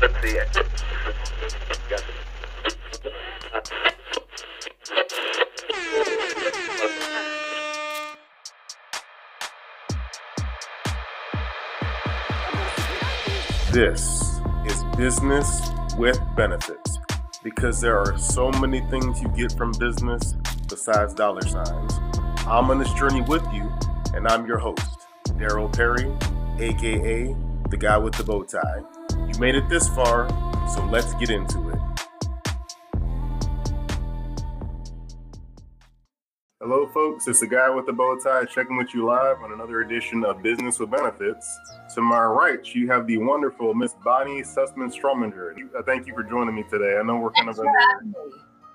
Let's see it. This is business with benefits because there are so many things you get from business besides dollar signs. I'm on this journey with you, and I'm your host, Daryl Perry, aka the guy with the bow tie. You made it this far, so let's get into it. Hello, folks. It's the guy with the bow tie checking with you live on another edition of Business with Benefits. To my right, you have the wonderful Miss Bonnie Sussman Strominger. Uh, Thank you for joining me today. I know we're kind of under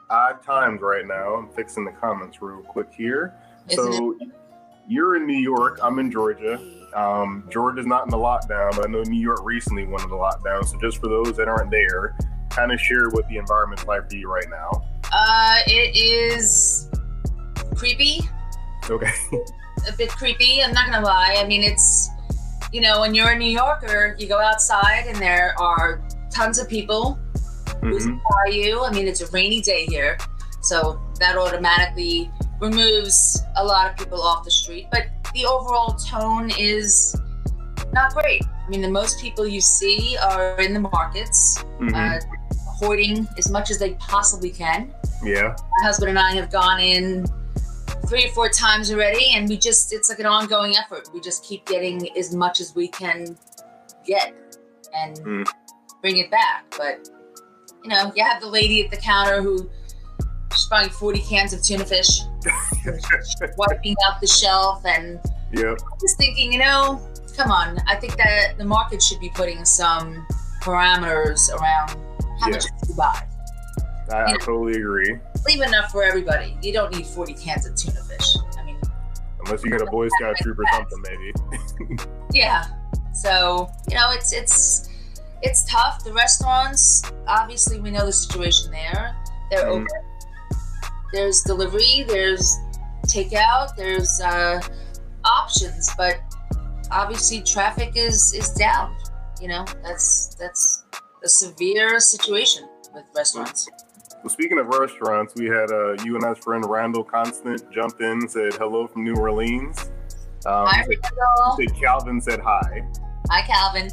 odd times right now. I'm fixing the comments real quick here. So, you're in New York. I'm in Georgia. Um, Georgia's not in the lockdown, but I know New York recently went into lockdown. So, just for those that aren't there, kind of share what the environment's like for you right now. Uh, it is creepy, Okay. a bit creepy. I'm not gonna lie. I mean, it's you know, when you're a New Yorker, you go outside and there are tons of people who's Mhm. by you. I mean, it's a rainy day here, so that automatically removes a lot of people off the street. But the overall tone is not great. I mean, the most people you see are in the markets, Mhm. uh, hoarding as much as they possibly can. yeah. my husband and I have gone in three or four times already, and we just, it's like an ongoing effort. We just keep getting as much as we can get and Mm. bring it back. But, you know, you have the lady at the counter who she's buying 40 cans of tuna fish, wiping out the shelf, and Yep. just thinking, you know, come on. I think that the market should be putting some parameters around how Yeah. much you buy. I, I Yeah. totally agree. leave enough for everybody. You don't need 40 cans of tuna fish. I mean, Unless you got a Boy Scout troop or something, maybe. yeah. So, you know, it's it's it's tough. The restaurants, obviously we know the situation there. They're Mhm. open. There's delivery, there's takeout, there's uh options, but obviously traffic is is down. You know, that's that's a severe situation with restaurants. Well, speaking of restaurants, we had uh, you and us friend Randall Constant jumped in said hello from New Orleans. Um, Hi, Randall. said Calvin said hi. Hi, Calvin.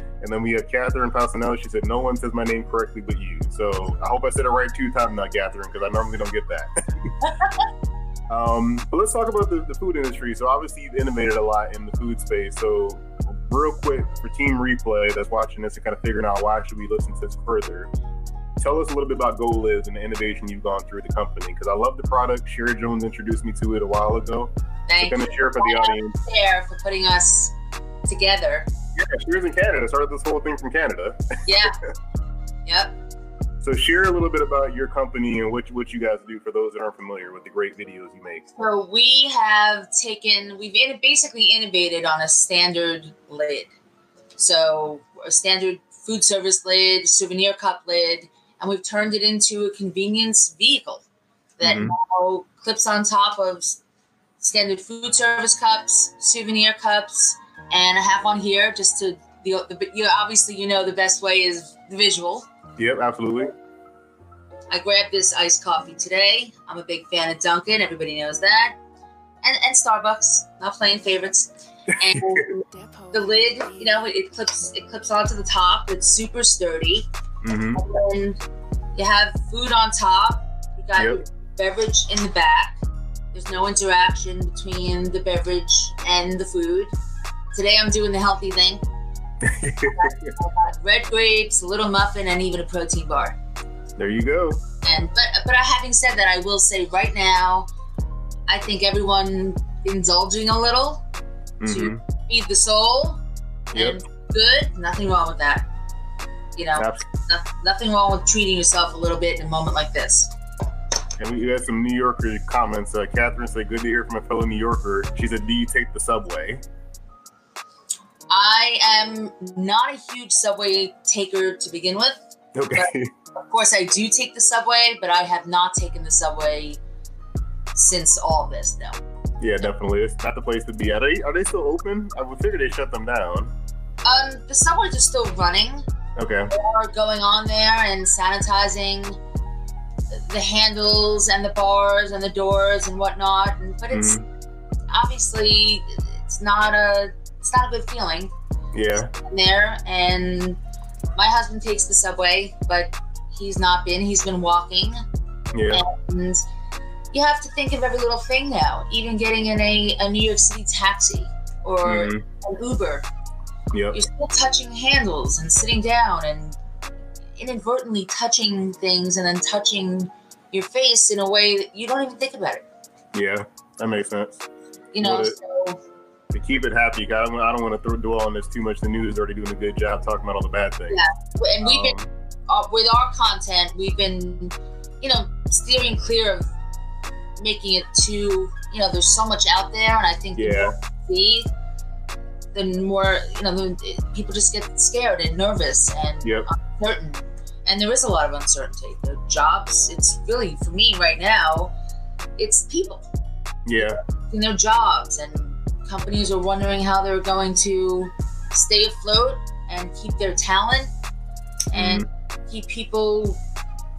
and then we have Catherine Falsinelli. She said, No one says my name correctly but you. So I hope I said it right two times now, Catherine, because I normally don't get that. um, but let's talk about the, the food industry. So obviously, you've innovated a lot in the food space. So, real quick, for Team Replay that's watching this and kind of figuring out why should we listen to this further, tell us a little bit about GoLidz and the innovation you've gone through the company. Because I love the product. Cher Jones introduced me to it a while ago. So, Thank kind you. share for the audience. there for putting us together. Yeah, she was in Canada. Started this whole thing from Canada. Yeah. yep. So share a little bit about your company and what what you guys do for those that aren't familiar with the great videos you make. So we have taken, we've in, basically innovated on a standard lid. So a standard food service lid, souvenir cup lid, and we've turned it into a convenience vehicle that Mhm. now clips on top of standard food service cups, souvenir cups, and I have one here just to the, the you obviously you know the best way is the visual. Yep, absolutely. I grabbed this iced coffee today. I'm a big fan of Dunkin'. Everybody knows that. And, and Starbucks, not playing favorites. And the lid, you know, it, it clips it clips onto the top. It's super sturdy. hmm And you have food on top. You got your Yep. beverage in the back. There's no interaction between the beverage and the food. Today I'm doing the healthy thing. I got red grapes, a little muffin, and even a protein bar. there you go. And but but having said that, I will say right now, I think everyone indulging a little hmm feed the soul Yep. good. Nothing wrong with that. You know, no, nothing wrong with treating yourself a little bit in a moment like this. And we had some New Yorker comments. Uh, Catherine said, "Good to hear from a fellow New Yorker." She said, "Do you take the subway?" I am not a huge subway taker to begin with. Okay. Of course, I do take the subway, but I have not taken the subway since all this. though. yeah, definitely. It's not the place to be. Are they are they still open? I would figure they shut them down. Um, the subways are still running, Okay. Or going on there and sanitizing the handles and the bars and the doors and whatnot. And, but it's Mm-hmm. obviously it's not a it's not a good feeling Yeah. in there. And my husband takes the subway, but he's not been. He's been walking. Yeah. And you have to think of every little thing now, even getting in a, a New York City taxi or Mhm. an Uber. Yep. You're still touching handles and sitting down and inadvertently touching things and then touching your face in a way that you don't even think about it. Yeah. That makes sense. You know, so To keep it happy. I don't, I don't want to throw, dwell on this too much. The news is already doing a good job talking about all the bad things. Yeah, and we've been Um, uh, with our content, we've been, you know, steering clear of making it too, you know, there's so much out there, and I think the Yeah. more see, the more, you know, the, people just get scared and nervous and Yep. uncertain. And there is a lot of uncertainty. The jobs, it's really, for me right now, it's people Yeah. in their jobs, and companies are wondering how they're going to stay afloat and keep their talent and mm. keep people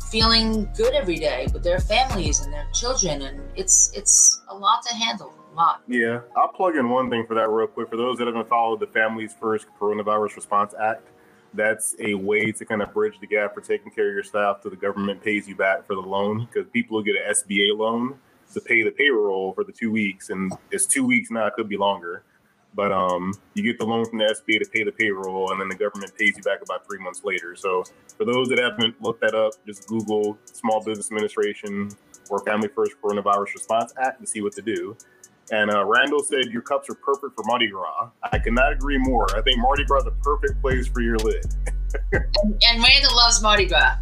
feeling good every day with their families and their children. And it's it's a lot to handle a lot. Yeah, I'll plug in one thing for that real quick. For those that haven't followed the Families First Coronavirus Response Act, that's a way to kind of bridge the gap for taking care of your staff till the government pays you back for the loan because people will get an SBA loan to pay the payroll for the two weeks, and it's two weeks now. It could be longer, but um, you get the loan from the SBA to pay the payroll, and then the government pays you back about three months later. So for those that haven't looked that up, just Google Small Business Administration or Family First Coronavirus Response Act to see what to do. And uh, Randall said your cups are perfect for Mardi Gras. I cannot agree more. I think Mardi Gras is the perfect place for your lid. and, and Randall loves Mardi Gras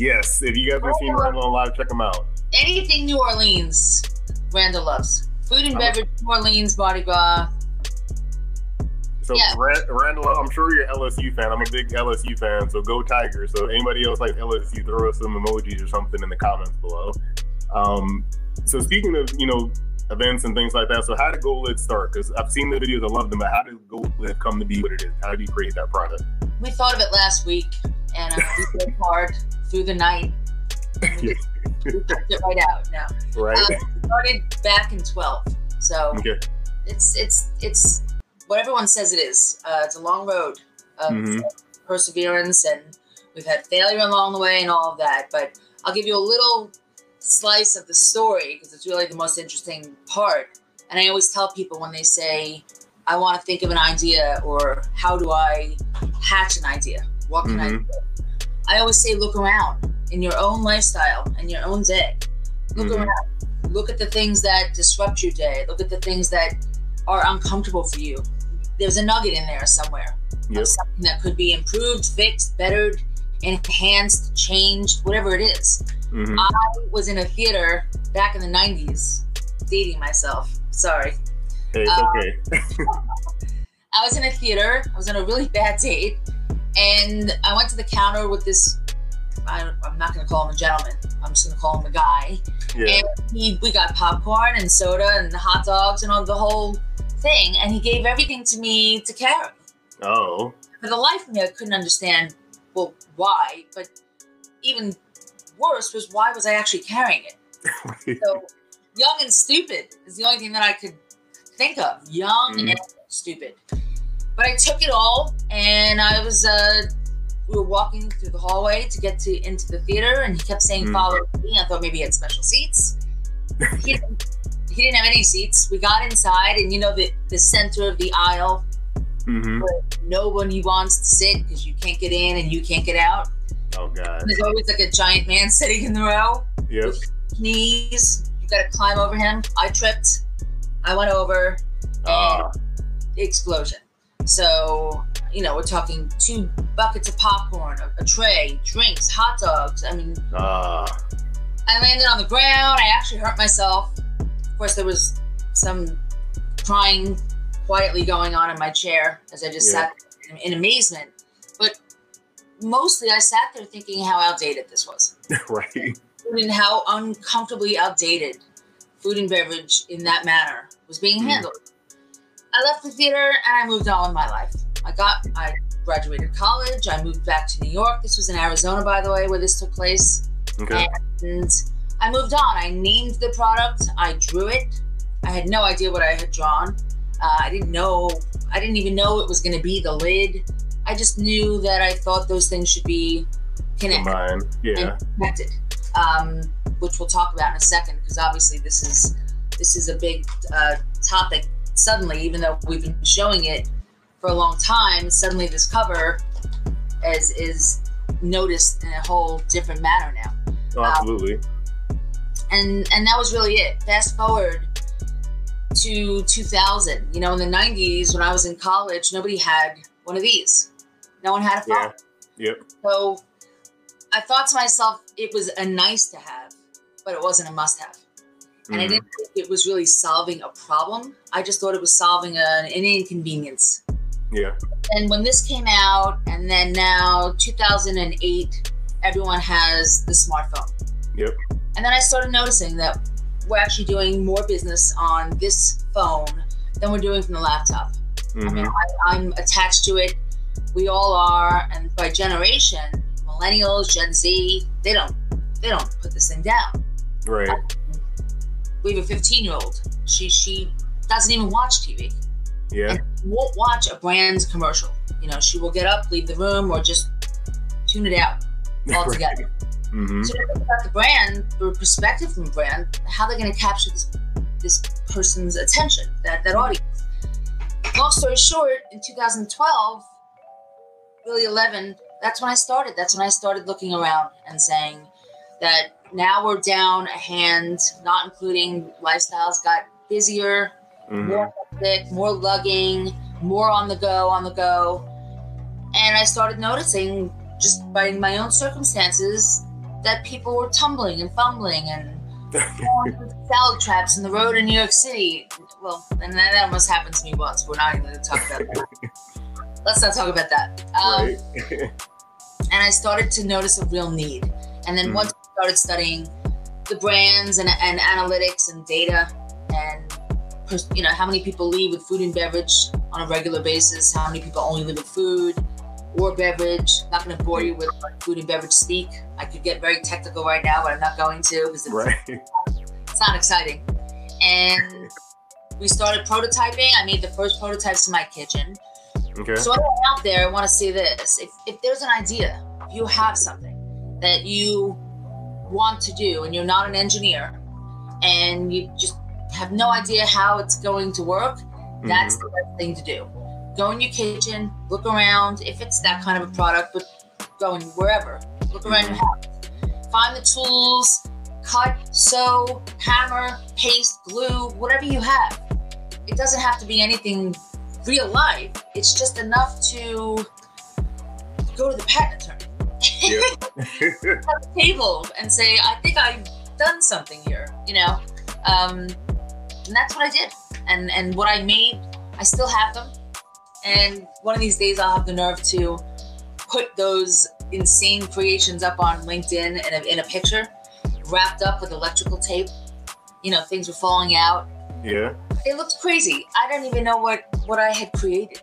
Yes, if you guys haven't seen Randall on live, check him out. Anything New Orleans Randall loves food and beverage New Orleans Mardi Gras So Yeah. Randall, I'm sure you're an LSU fan. I'm a big LSU fan, so go Tigers. So anybody else like LSU, throw us some emojis or something in the comments below. Um, so speaking of you know events and things like that, so how did GoLid start? Because I've seen the videos, I love them, but how did GoLid come to be what it is? How did you create that product? we thought of it last week and uh, we worked hard through the night we it right out now Right? We started back in 12 so okay. it's it's it's what everyone says it is. Uh, it's a long road of Mhm. perseverance, and we've had failure along the way and all of that. But I'll give you a little slice of the story because it's really the most interesting part. And I always tell people when they say, "I want to think of an idea," or "How do I hatch an idea? What can I Mhm. do?" I always say, "Look around in your own lifestyle and your own day. Look Mhm. around. Look at the things that disrupt your day. Look at the things that are uncomfortable for you. There's a nugget in there somewhere Yep. something that could be improved, fixed, bettered, enhanced, changed, whatever it is. Mhm. I was in a theater back in the 90s, dating myself. Sorry. Hey, it's uh, okay. I was in a theater. I was on a really bad date, and I went to the counter with this. I, I'm not going to call him a gentleman. I'm just going to call him a guy. Yeah. And he, we got popcorn and soda and hot dogs and all the whole thing. And he gave everything to me to carry. Oh. For the life of me, I couldn't understand, well, why. But even worse was why was I actually carrying it? So young and stupid is the only thing that I could think of. Young Mhm. and stupid. But I took it all, and I was. Uh, we were walking through the hallway to get to into the theater, and he kept saying, Mhm. "Follow me." I thought maybe he had special seats. He didn't, he didn't have any seats. We got inside, and you know the the center of the aisle hmm where nobody wants to sit because you can't get in and you can't get out. Oh God. There's always like a giant man sitting in the row. Yep. knees. You got to climb over him. I tripped. I went over. Ah. Explosion. So you know, we're talking two buckets of popcorn, a, a tray, drinks, hot dogs. I mean, Ah. I landed on the ground. I actually hurt myself. Of course, there was some crying quietly going on in my chair as I just Yeah. sat in, in amazement. But mostly, I sat there thinking how outdated this was right. and how uncomfortably outdated food and beverage in that manner was being Mm. I left the theater and I moved on with my life. I got, I graduated college. I moved back to New York. This was in Arizona, by the way, where this took place. Okay. And I moved on. I named the product. I drew it. I had no idea what I had drawn. Uh, I didn't know. I didn't even know it was going to be the lid. I just knew that I thought those things should be connected Combined. Yeah. connected, um, which we'll talk about in a second because obviously this is this is a big uh, topic. Suddenly, even though we've been showing it for a long time, suddenly this cover is is noticed in a whole different manner now. Oh, um, absolutely. and and that was really it. Fast forward to 2000. You know, in the 90s when I was in college, nobody had one of these. No one had a phone. Yeah. Yep. So I thought to myself, it was a nice to have, but it wasn't a must have. And I Mhm. didn't think it was really solving a problem. I just thought it was solving an, an inconvenience. Yeah. And when this came out, and then now 2008, everyone has the smartphone. Yep. And then I started noticing that we're actually doing more business on this phone than we're doing from the laptop. I mean, hmm I, I'm attached to it. We all are, and by generation, millennials, Gen Z, they don't they don't put this thing down. Right. We have a 15 year old. She she doesn't even watch TV. Yeah. and won't watch a brand's commercial. You know, she will get up, leave the room, or just tune it out altogether. hmm So think about the brand, the perspective from the brand, how they're going to capture this this person's attention, that that audience. Long story short, in 2012, really 11, that's when I started. That's when I started looking around and saying that now we're down a hand, not including lifestyles got busier, hmm more hectic, more lugging, more on the go, on the go. And I started noticing just by my own circumstances that people were tumbling and fumbling and falling into salad traps in the road in New York City. Well, and that, almost happened to me once. We're not even going to talk about that. Let's not talk about that. Um, right. and I started to notice a real need. And then Mhm. once started studying the brands and, and analytics and data and you know how many people leave with food and beverage on a regular basis, how many people only live with food or beverage. Not going to bore you with like, food and beverage speak. I could get very technical right now, but I'm not going to because it's, right. it's not exciting. And we started prototyping. I made the first prototypes in my kitchen. Okay. So anyone out there, I want to say this: if if there's an idea, if you have something that you want to do, and you're not an engineer, and you just have no idea how it's going to work, that's Mm-hmm. the best thing to do. Go in your kitchen, look around. If it's that kind of a product, but go in wherever, look around your house, find the tools, cut, sew, hammer, paste, glue, whatever you have. It doesn't have to be anything real life. It's just enough to go to the patent attorney The table and say, I think I've done something here, you know? Um, and that's what I did. And and what I made, I still have them. And one of these days I'll have the nerve to put those insane creations up on LinkedIn in a, in a picture, wrapped up with electrical tape. You know, things were falling out. yeah. It looked crazy. I don't even know what what I had created,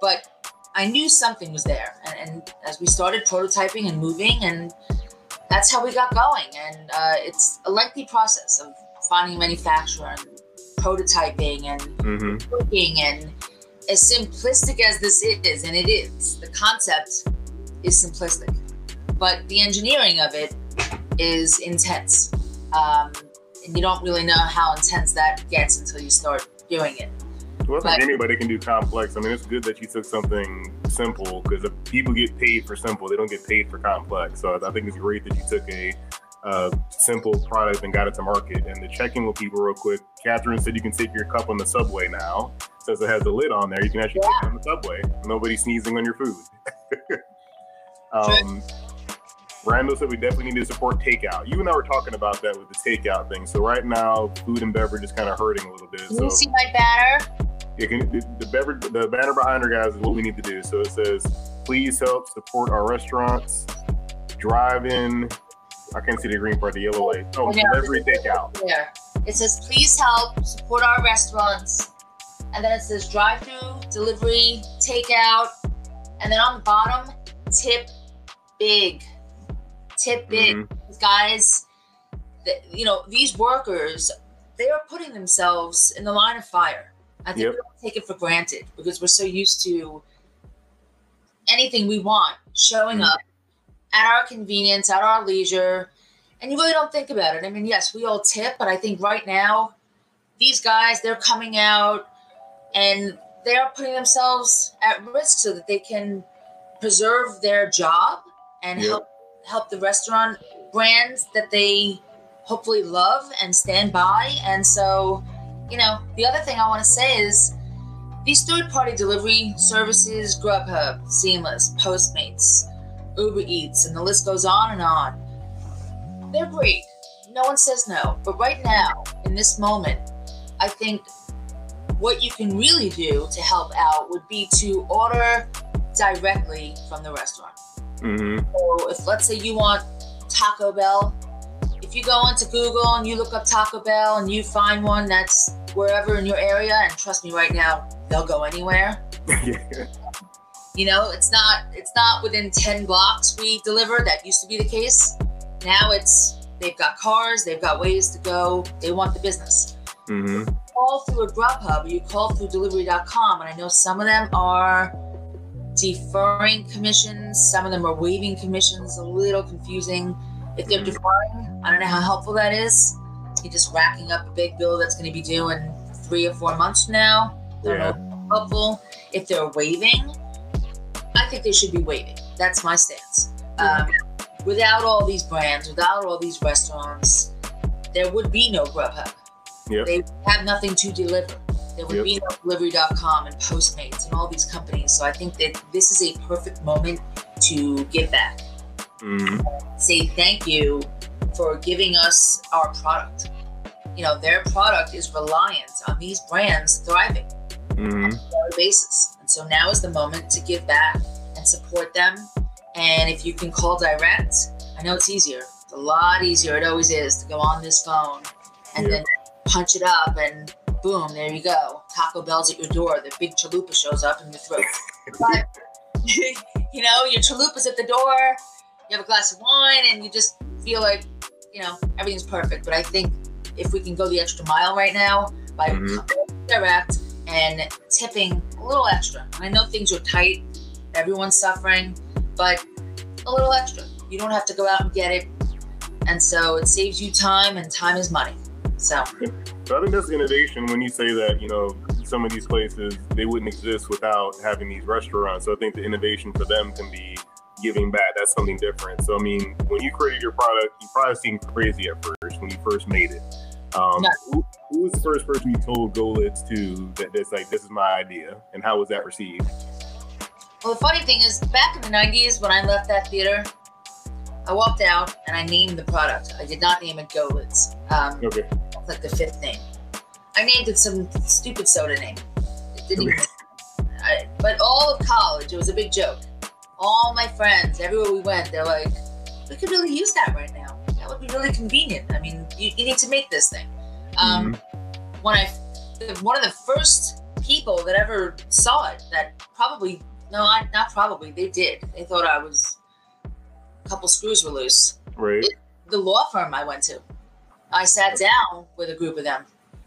but I knew something was there. And, and as we started prototyping and moving, and that's how we got going. And uh, it's a lengthy process of finding a manufacturer and prototyping and hmm cooking and as simplistic as this is, and it is, the concept is simplistic, but the engineering of it is intense. Um, and you don't really know how intense that gets until you start doing it. Well, I think anybody can do complex. I mean, it's good that you took something simple because if people get paid for simple, they don't get paid for complex. So I think it's great that you took a uh, simple product and got it to market. And to check in with people real quick, Catherine said you can take your cup on the subway now. Since it has a lid on there, you can actually take it on the subway. Nobody sneezing on your food. um, Randall said we definitely need to support takeout. You and I were talking about that with the takeout thing. So right now, food and beverage is kind of hurting a little bit. Can so you see my banner? yeah, can, the, the beverage, the banner behind her guys is what we need to do. So it says, "Please help support our restaurants, drive-in." I can't see the green part, the yellow light. Oh, Yeah. delivery takeout. There. It says, please help support our restaurants. And then it says drive through, delivery, takeout. And then on the bottom, tip big. Tip big. Mhm. Guys, you know, these workers, they are putting themselves in the line of fire. I think Yep. we don't take it for granted because we're so used to anything we want showing Mhm. up at our convenience, at our leisure, and you really don't think about it. I mean, yes, we all tip, but I think right now, these guys, they're coming out and they are putting themselves at risk so that they can preserve their job and Yep. help help the restaurant brands that they hopefully love and stand by. And so, you know, the other thing I want to say is these third party delivery services, Grubhub, Seamless, Postmates, Uber Eats, and the list goes on and on. They're great. No one says no. But right now, in this moment, I think what you can really do to help out would be to order directly from the restaurant. Mhm. So if let's say you want Taco Bell, if you go into Google and you look up Taco Bell and you find one that's wherever in your area, and trust me right now, they'll go anywhere. yeah. You know, it's not it's not within 10 blocks we deliver. That used to be the case. Now it's they've got cars, they've got ways to go, they want the business. Mhm. Call through a Grubhub or you call through delivery.com, and I know some of them are deferring commissions, some of them are waiving commissions, a little confusing. If they're Mhm. deferring, I don't know how helpful that is. You're just racking up a big bill that's going to be due in three or four months from now. I don't Yeah. helpful. If they're waiving, I think they should be waiving. That's my stance. Um, without all these brands, without all these restaurants, there would be no Grubhub. Yep. They have nothing to deliver. There would Yep. be no delivery.com and Postmates and all these companies. So I think that this is a perfect moment to give back. Mhm. Say thank you for giving us our product. You know, their product is reliant on these brands thriving Mhm. daily basis. And so now is the moment to give back and support them. And if you can call direct, I know it's easier. It's a lot easier. It always is to go on this phone and Yeah. then punch it up and boom, there you go. Taco Bell's at your door. The big chalupa shows up in your throat. but, you know, your chalupa's at the door. You have a glass of wine and you just feel like, you know, everything's perfect. But I think if we can go the extra mile right now by Mhm. direct and tipping a little extra. And I know things are tight, everyone's suffering, but a little extra. You don't have to go out and get it. And so it saves you time, and time is money. So, So I think that's innovation when you say that, you know, some of these places they wouldn't exist without having these restaurants. So I think the innovation for them can be giving back. That's something different. So I mean, when you created your product, you probably seemed crazy at first when you first made it. Um, No. who, who was the first person you told GoLidz to that that's like this is my idea, and how was that received? well, the funny thing is, back in the 90s when I left that theater, I walked out and I named the product. I did not name it GoLidz. Um, Okay. It's like the fifth name. I named it some stupid soda name. It didn't even. I, but all of college, it was a big joke. All my friends, everywhere we went, they're like, "We could really use that right now. That would be really convenient. I mean, you, you need to make this thing." Um, When I, one of the first people that ever saw it, that probably no, I, not probably, they did. They thought I was a couple screws were loose Right. the law firm I went to. I sat down with a group of them,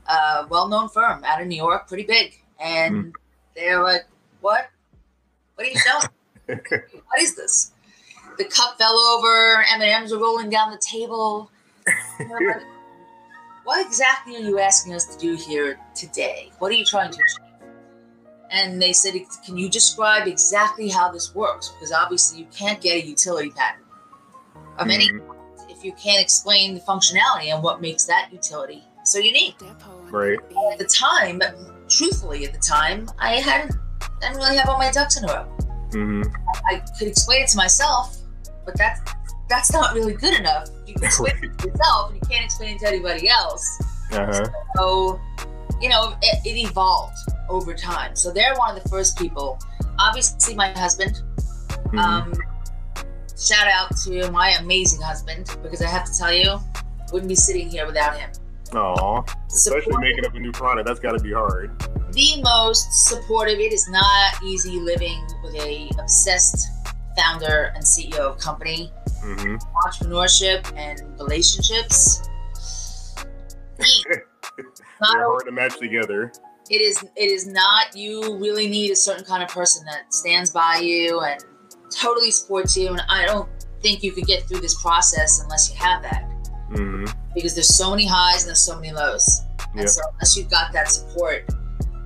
a well-known firm out of New York, pretty big, and hmm. they're like, "What? What are you selling? what is this?" The cup fell over. M and M's were rolling down the table. Like, what exactly are you asking us to do here today? What are you trying to achieve? And they said, "Can you describe exactly how this works? Because obviously you can't get a utility patent of any Mhm. if you can't explain the functionality and what makes that utility so unique. Right. At the time, truthfully, at the time, I hadn't didn't really have all my ducks in a row. hmm I could explain it to myself, but that's that's not really good enough. You can explain it to yourself, and you can't explain it to anybody else. Uh-huh. So, you know, it, it evolved over time. So they're one of the first people. Obviously, my husband. Mhm. Um, shout out to my amazing husband because I have to tell you, wouldn't be sitting here without him. Aw, especially making up a new product. That's got to be hard. The most supportive. It is not easy living with a obsessed founder and CEO of company. Mm-hmm. Entrepreneurship and relationships. They're hard to match together. It is. It is not. You really need a certain kind of person that stands by you and totally supports you. And I don't think you could get through this process unless you have that. Mm-hmm. Because there's so many highs and there's so many lows. And Yeah. so unless you've got that support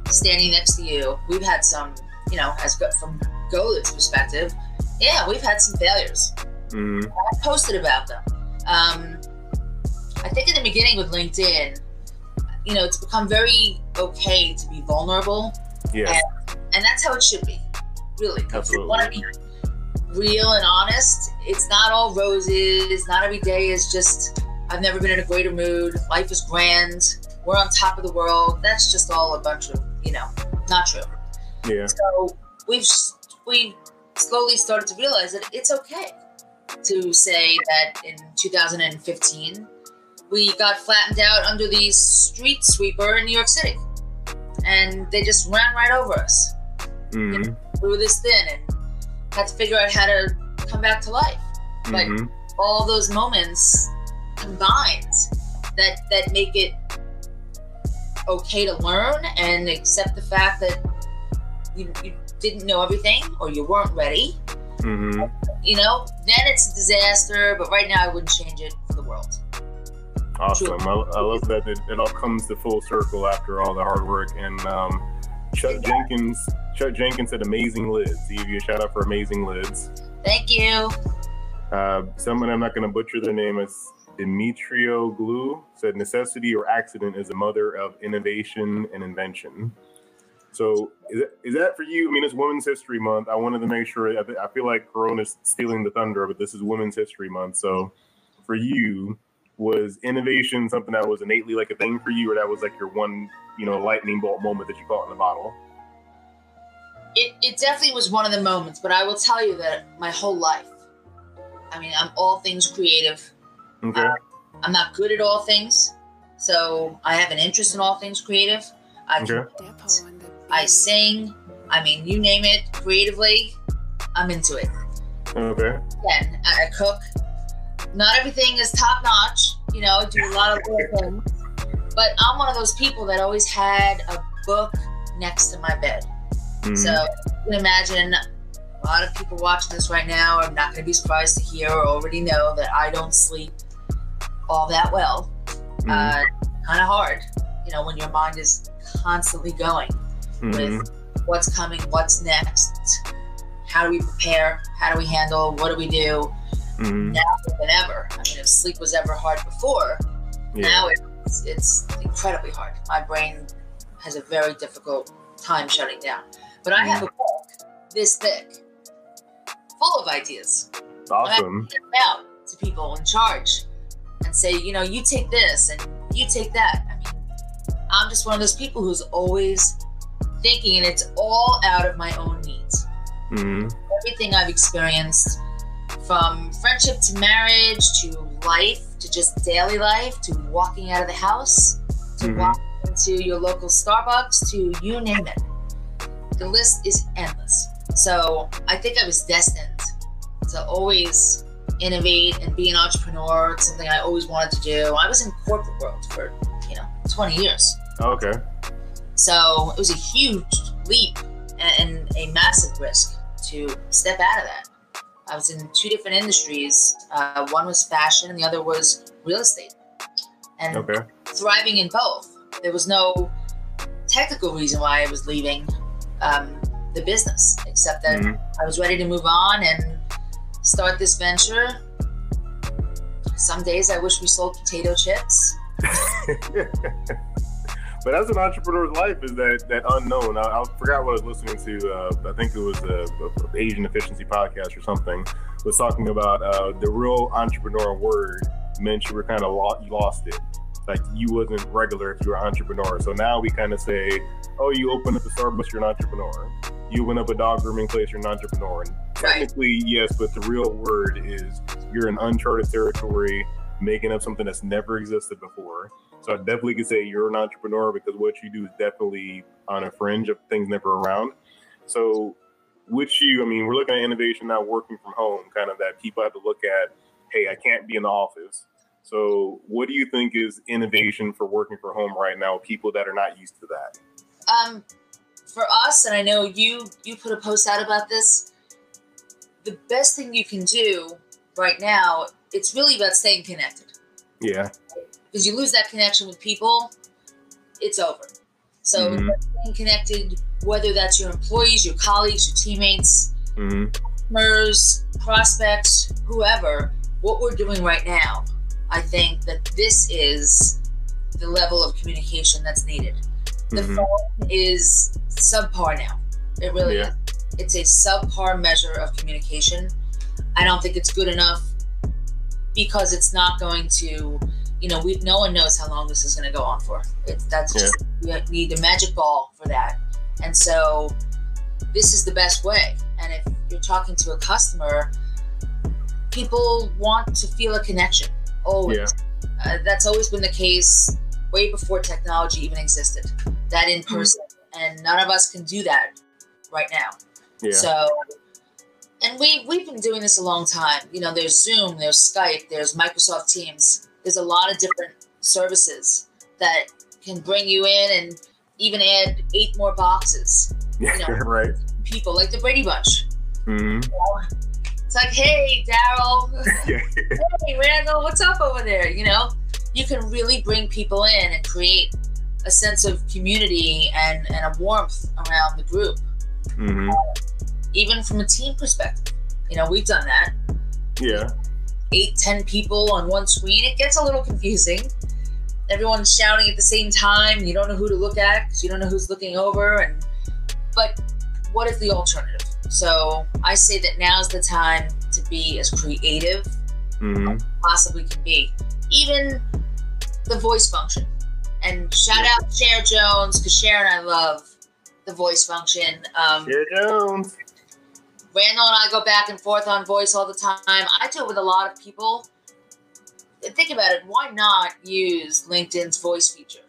standing next to you, we've had some, you know, as from GoLidz' perspective, yeah, we've had some failures. Mm-hmm. I posted about them. Um, I think in the beginning with LinkedIn, you know, it's become very okay to be vulnerable, Yes. and that's how it should be, really. If you Absolutely. want to be real and honest, it's not all roses. Not every day is just, I've never been in a greater mood. Life is grand. We're on top of the world. That's just all a bunch of, you know, not true. Yeah. So we've we slowly started to realize that it's okay to say that in 2015 we got flattened out under the street sweeper in New York City, and they just ran right over us. Mm-hmm. We were this thin and had to figure out how to come back to life. But Mm-hmm. all those moments combined that that make it okay to learn and accept the fact that you, you didn't know everything or you weren't ready Mm-hmm. you know then it's a disaster but right now i wouldn't change it for the world Awesome. I, I love that it, it all comes to full circle after all the hard work. And um, Chuck Jenkins, Chuck Jenkins said amazing lids. He gave you a shout out for amazing lids. thank you Uh, someone I'm not going to butcher their name is Demetrio Glue said necessity or accident is the mother of innovation and invention. So is that, is that for you? I mean, it's Women's History Month. I wanted to make sure. I, th- I feel like Corona's stealing the thunder, but this is Women's History Month. So for you, was innovation something that was innately like a thing for you, or that was like your one, you know, lightning bolt moment that you caught in the bottle? It, it definitely was one of the moments but i will tell you that my whole life i mean i'm all things creative Okay. Uh, i'm not good at all things so i have an interest in all things creative i can Okay. I sing. I mean, you name it. Creatively, I'm into it. Okay. Again, I, I cook. Not everything is top notch. You know, I do a lot of little things. But I'm one of those people that always had a book next to my bed. Mhm. So you can imagine a lot of people watching this right now are not going to be surprised to hear or already know that I don't sleep all that well. Mhm. Uh, kind of hard, you know, when your mind is constantly going Mhm. with what's coming, what's next, how do we prepare, how do we handle, what do we do Mhm. now more than ever. I mean, if sleep was ever hard before, Yeah. now it's, it's incredibly hard. My brain has a very difficult time shutting down. But I have a book this thick, full of ideas. Awesome. Them out to people in charge and say, you know, you take this and you take that. I mean, I'm just one of those people who's always thinking, and it's all out of my own needs. Mhm. Everything I've experienced, from friendship to marriage to life to just daily life to walking out of the house to Mhm. walking into your local Starbucks to you name it. The list is endless. So I think I was destined to always innovate and be an entrepreneur. It's something I always wanted to do. I was in corporate world for, you know, 20 years. Okay. So it was a huge leap and a massive risk to step out of that. I was in two different industries. Uh, one was fashion, and the other was real estate. And Okay. thriving in both. There was no technical reason why I was leaving um, the business, except that Mhm. I was ready to move on and start this venture. Some days I wish we sold potato chips. but that's an entrepreneur's life is that that unknown. I, I forgot what I was listening to. Uh, I think it was a, a Asian efficiency podcast or something. Was talking about uh, the real entrepreneur word meant you were kind of lo- lost it. Like you wasn't regular if you were an entrepreneur. So now we kind of say, oh, you open up a Starbucks, you're an entrepreneur. You open up a dog grooming place, you're an entrepreneur. And technically, yes, but the real word is you're in uncharted territory, making up something that's never existed before. So I definitely could say you're an entrepreneur because what you do is definitely on a fringe of things never around. So, with you, I mean, we're looking at innovation now, working from home, kind of that people have to look at. Hey, I can't be in the office. So, what do you think is innovation for working from home right now? People that are not used to that. Um, for us, and I know you you put a post out about this. The best thing you can do right now, it's really about staying connected. Yeah. Because you lose that connection with people, it's over. So Mhm. staying connected, whether that's your employees, your colleagues, your teammates, hmm customers, prospects, whoever, what we're doing right now, I think that this is the level of communication that's needed. The Mhm. phone is subpar now. It really Yeah. is. It's a subpar measure of communication. I don't think it's good enough because it's not going to, you know, we no one knows how long this is going to go on for. It's that's Yeah. just we need a magic ball for that. And so this is the best way. And if you're talking to a customer, people want to feel a connection. Always. Yeah. Uh, that's always been the case way before technology even existed. That in person, and none of us can do that right now. Yeah. So, and we we've been doing this a long time. You know, there's Zoom, there's Skype, there's Microsoft Teams. There's a lot of different services that can bring you in and even add eight more boxes. yeah. you know. right. People like the Brady Bunch. hmm It's like, hey, Daryl, hey, Randall, what's up over there? You know, you can really bring people in and create a sense of community and, and a warmth around the group, hmm even from a team perspective. You know, we've done that. Yeah. Eight, ten people on one screen. It gets a little confusing. Everyone's shouting at the same time. You don't know who to look at because you don't know who's looking over. And but what is the alternative? So I say that now's the time to be as creative hmm possibly can be. Even the voice function. And shout out Cher Jones because Sharon I love the voice function. Um, Yeah, Jones. Randall and I go back and forth on voice all the time. I do it with a lot of people. Think about it. Why not use LinkedIn's voice feature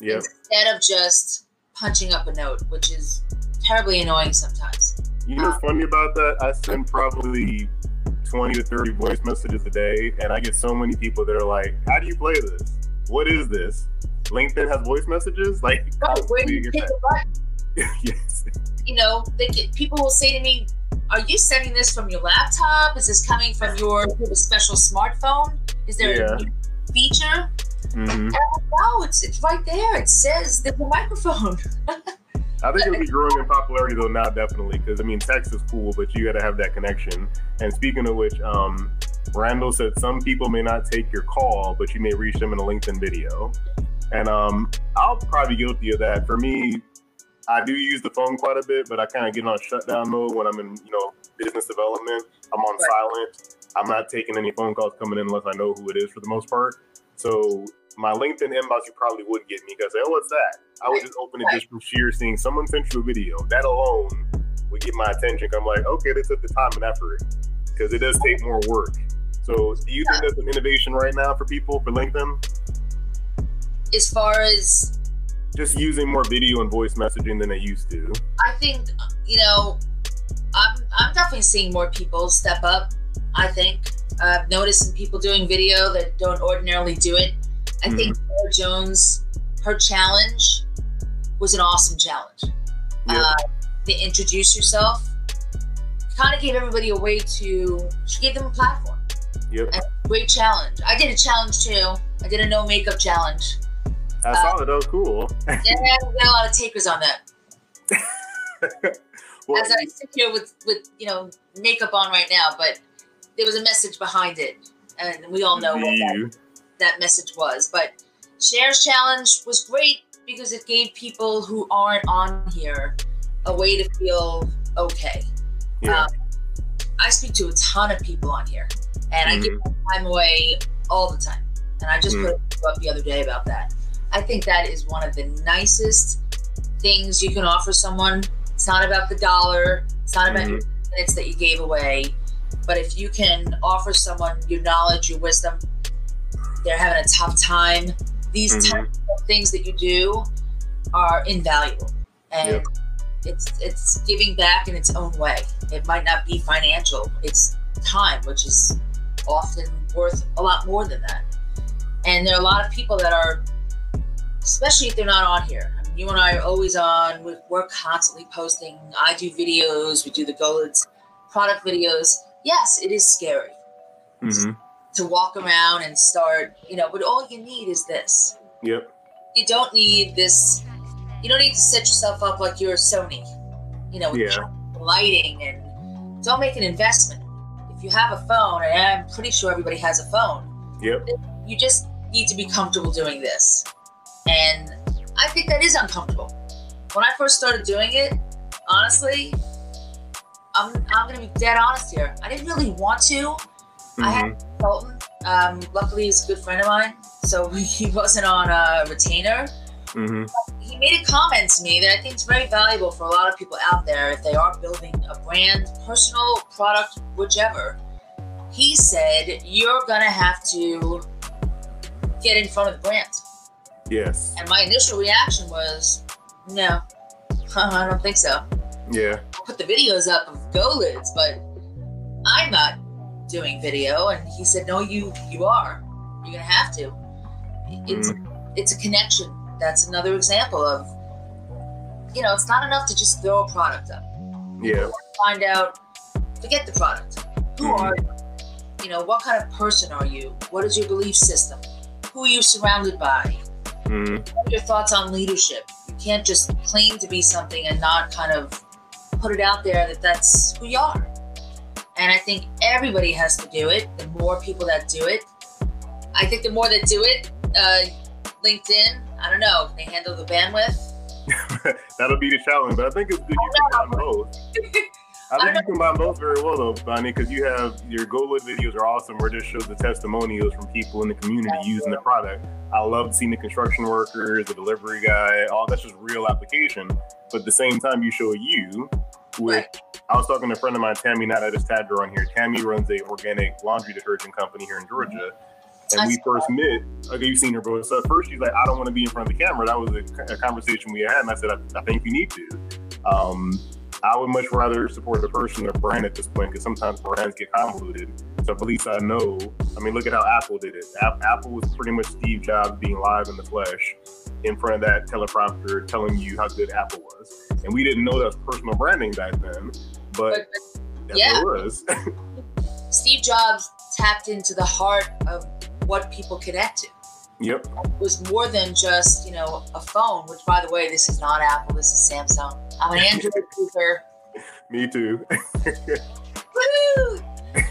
Yep. instead of just punching up a note, which is terribly annoying sometimes. You know what's funny about that? I send probably 20 to 30 voice messages a day, and I get so many people that are like, How do you play this? What is this? LinkedIn has voice messages? Like, Right, where do you get hit that. the button? yes. you know, they get, people will say to me, "Are you sending this from your laptop? Is this coming from your, special smartphone? Is there Yeah. a new feature?" hmm I'm no, it's it's right there. It says there's a microphone. I think it'll be growing in popularity though now, definitely, because I mean, text is cool, but you got to have that connection. And speaking of which, um, Randall said some people may not take your call, but you may reach them in a LinkedIn video. And um, I'll probably be guilty of that. For me, I do use the phone quite a bit, but I kind of get on shutdown mode when I'm in, you know, business development. I'm on Right. silent. I'm not taking any phone calls coming in unless I know who it is for the most part. So my LinkedIn inbox, you probably would get me because, oh, what's that? I would Right. just open it Right. just from sheer seeing someone sent you a video. That alone would get my attention. I'm like, okay, they took the time and effort because it does take more work. So do you think that's an innovation right now for people for LinkedIn? As far as Just using more video and voice messaging than they used to. I think, you know, I'm I'm definitely seeing more people step up. I think I've noticed some people doing video that don't ordinarily do it. I think Cher Jones, her challenge was an awesome challenge. Yeah. Uh, to introduce yourself, kind of gave everybody a way to. She gave them a platform. Yep. And great challenge. I did a challenge too. I did a no makeup challenge. I Uh, saw it. That was cool. yeah, we got a lot of takers on that. well, as I sit here with with you know makeup on right now, but there was a message behind it, and we all know what that. That message was. But Cher's Challenge was great because it gave people who aren't on here a way to feel okay. Yeah. Um, I speak to a ton of people on here, and I give Mm-hmm. my time away all the time. And I just Mm. put a video up the other day about that. I think that is one of the nicest things you can offer someone. It's not about the dollar. It's not about Mhm. your minutes that you gave away. But if you can offer someone your knowledge, your wisdom, they're having a tough time. These Mhm. types of things that you do are invaluable, and Yep. it's it's giving back in its own way. It might not be financial; it's time, which is often worth a lot more than that. And there are a lot of people that are, especially if they're not on here. I mean, you and I are always on. We're, constantly posting. I do videos. We do the GoLidz product videos. Yes, it is scary hmm to walk around and start, you know, but all you need is this. Yep. You don't need this, you don't need to set yourself up like you're Sony, you know, with Yeah. lighting and don't make an investment. If you have a phone, and I'm pretty sure everybody has a phone, Yep. you just need to be comfortable doing this. And I think that is uncomfortable. When I first started doing it, honestly, I'm, I'm going to be dead honest here. I didn't really want to. I had Mhm. Colton. Um, luckily, he's a good friend of mine, so he wasn't on a retainer. Mhm. He made a comment to me that I think is very valuable for a lot of people out there if they are building a brand, personal product, whichever. He said, You're going to have to get in front of the brand. Yes. And my initial reaction was, No, I don't think so. Yeah. I'll put the videos up of GoLidz, but I'm not doing video. And he said, No, you you are. You're gonna have to. It's it's a connection. That's another example of you know, it's not enough to just throw a product up. Yeah. Find out forget the product. Who Mhm. are you? You know, what kind of person are you? What is your belief system? Who are you surrounded by? What are your thoughts on leadership? You can't just claim to be something and not kind of put it out there that that's who you are. And I think everybody has to do it. The more people that do it, I think the more that do it, uh, LinkedIn, I don't know, they handle the bandwidth. That'll be the challenge, but I think it's good you combine both. I I think you combine both very well, though, Bonnie, because you have your GoLid videos are awesome, where it just shows the testimonials from people in the community using the product. I love seeing the construction workers, the delivery guy, all that's just real application. But at the same time, you show you, which Right. I was talking to a friend of mine, Tammy, now that I just tagged her on here. Tammy runs a organic laundry detergent company here in Georgia. And I we first met, okay, you've seen her, bro. So at first she's like, I don't want to be in front of the camera. That was a, a conversation we had. And I said, I, I think you need to. Um, I would much rather support a person or brand at this point because sometimes brands get convoluted. So at least I know. I mean, look at how Apple did it. App, Apple was pretty much Steve Jobs being live in the flesh in front of that teleprompter telling you how good Apple was. And we didn't know that was personal branding back then, but But yeah. it was. Steve Jobs tapped into the heart of what people connect to. yep. It was more than just, you know, a phone, which by the way, this is not Apple, this is Samsung. I'm an Android user. Me too. Woo!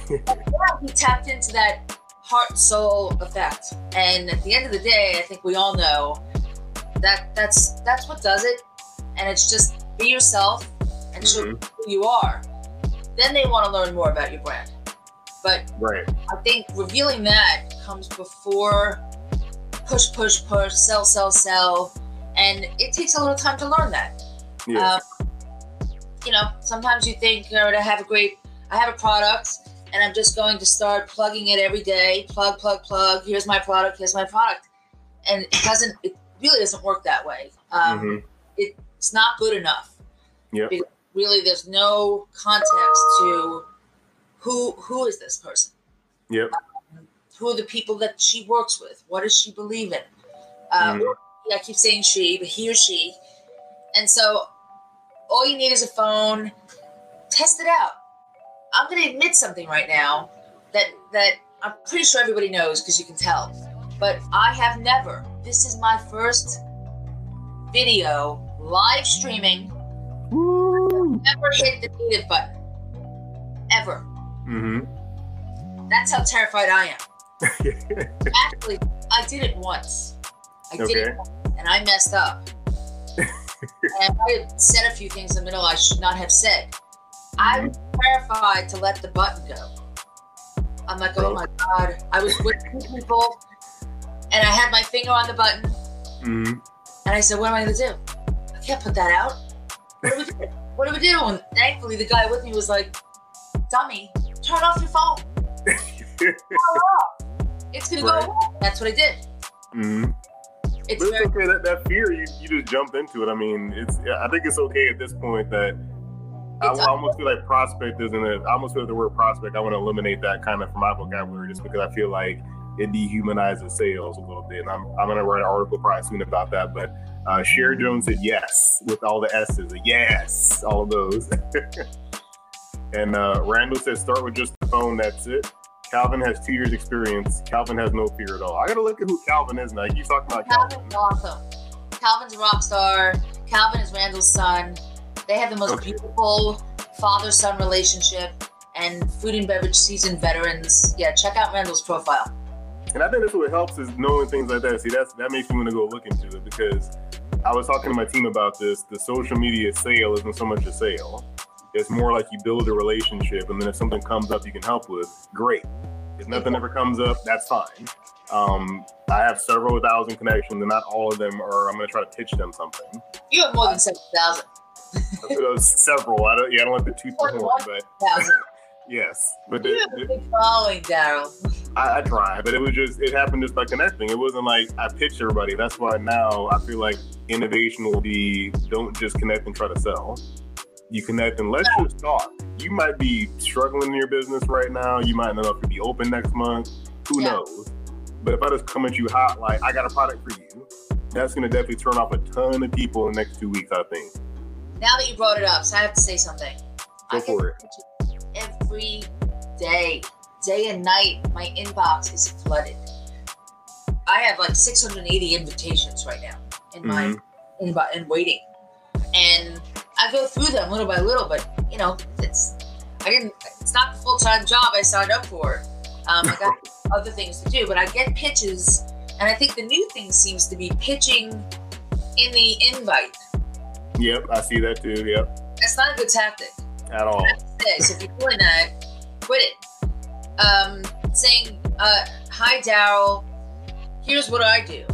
yeah, he tapped into that heart soul effect. And at the end of the day, I think we all know that that's that's what does it. And it's just be yourself and show Mhm. who you are. Then they want to learn more about your brand. But Right. I think revealing that comes before push, push, push, sell, sell, sell. And it takes a little time to learn that. Yeah. Um, you know, sometimes you think, all right, I have a great, I have a product and I'm just going to start plugging it every day. Plug, plug, plug. Here's my product. Here's my product. And it doesn't, it really doesn't work that way. Um, Mhm. It's not good enough. Yep. Because really, there's no context to who who is this person? Yep. Who are the people that she works with? What does she believe in? Um, Mhm. I keep saying she, but he or she. And so all you need is a phone. Test it out. I'm going to admit something right now that that I'm pretty sure everybody knows because you can tell. But I have never. This is my first video live streaming. Never hit the native button. Ever. Mm-hmm. That's how terrified I am. Actually, I did it once. I did it okay. once, and I messed up. and I said a few things in the middle I should not have said. I was terrified to let the button go. I'm like, oh my god. I was with two people, and I had my finger on the button, Mm-hmm. and I said, what am I gonna do? I can't put that out. What do we do? What do we do? And thankfully, the guy with me was like, dummy, turn off your phone. Turn it off. It's gonna Right. go away. That's what I did. mm-hmm. It's but very okay that, that fear you, you just jump into it. I mean, it's I think it's okay at this point that I, I almost feel like prospect isn't it. I almost feel like the word prospect. I want to eliminate that kind of from my vocabulary just because I feel like it dehumanizes sales a little bit. And I'm I'm gonna write an article probably soon about that. But uh, Cher Jones said yes with all the S's. Yes, all of those. and uh, Randall said start with just the phone. That's it. Calvin has two years experience. Calvin has no fear at all. I gotta look at who Calvin is now. You talking about Calvin? Calvin's awesome. Calvin's a rock star. Calvin is Randall's son. They have the most Okay. beautiful father-son relationship and food and beverage seasoned veterans. Yeah, check out Randall's profile. And I think that's what helps is knowing things like that. See, that's that makes me want to go look into it because I was talking to my team about this. The social media sale isn't so much a sale. It's more like you build a relationship, and then if something comes up you can help with, great. If nothing ever comes up, that's fine. Um, I have several thousand connections, and not all of them are. I'm going to try to pitch them something. You have more than seven thousand. Several. I don't. Yeah, I don't like the two one, but Thousand. Yes. But You the, have a the- following, Daryl. I, I tried, but it was just it happened just by connecting. It wasn't like I pitched everybody. That's why now I feel like innovation will be don't just connect and try to sell. You connect and let's just talk. You might be struggling in your business right now. You might not know if you'll be open next month. Who Yeah. knows? But if I just come at you hot, like I got a product for you, that's gonna definitely turn off a ton of people in the next two weeks. I think. Now that you brought it up, so I have to say something. Go I for it. Every day, day and night. My inbox is flooded. I have like 680 invitations right now in my Mhm. inbox and waiting, and I go through them little by little. But you know, it's I didn't. It's not the full time job I signed up for. Um, I got other things to do, but I get pitches, and I think the new thing seems to be pitching in the invite. Yep, I see that too. Yep, That's not a good tactic. At all. So if you're doing that, quit it. Um, saying, uh, "Hi, Daryl. Here's what I do.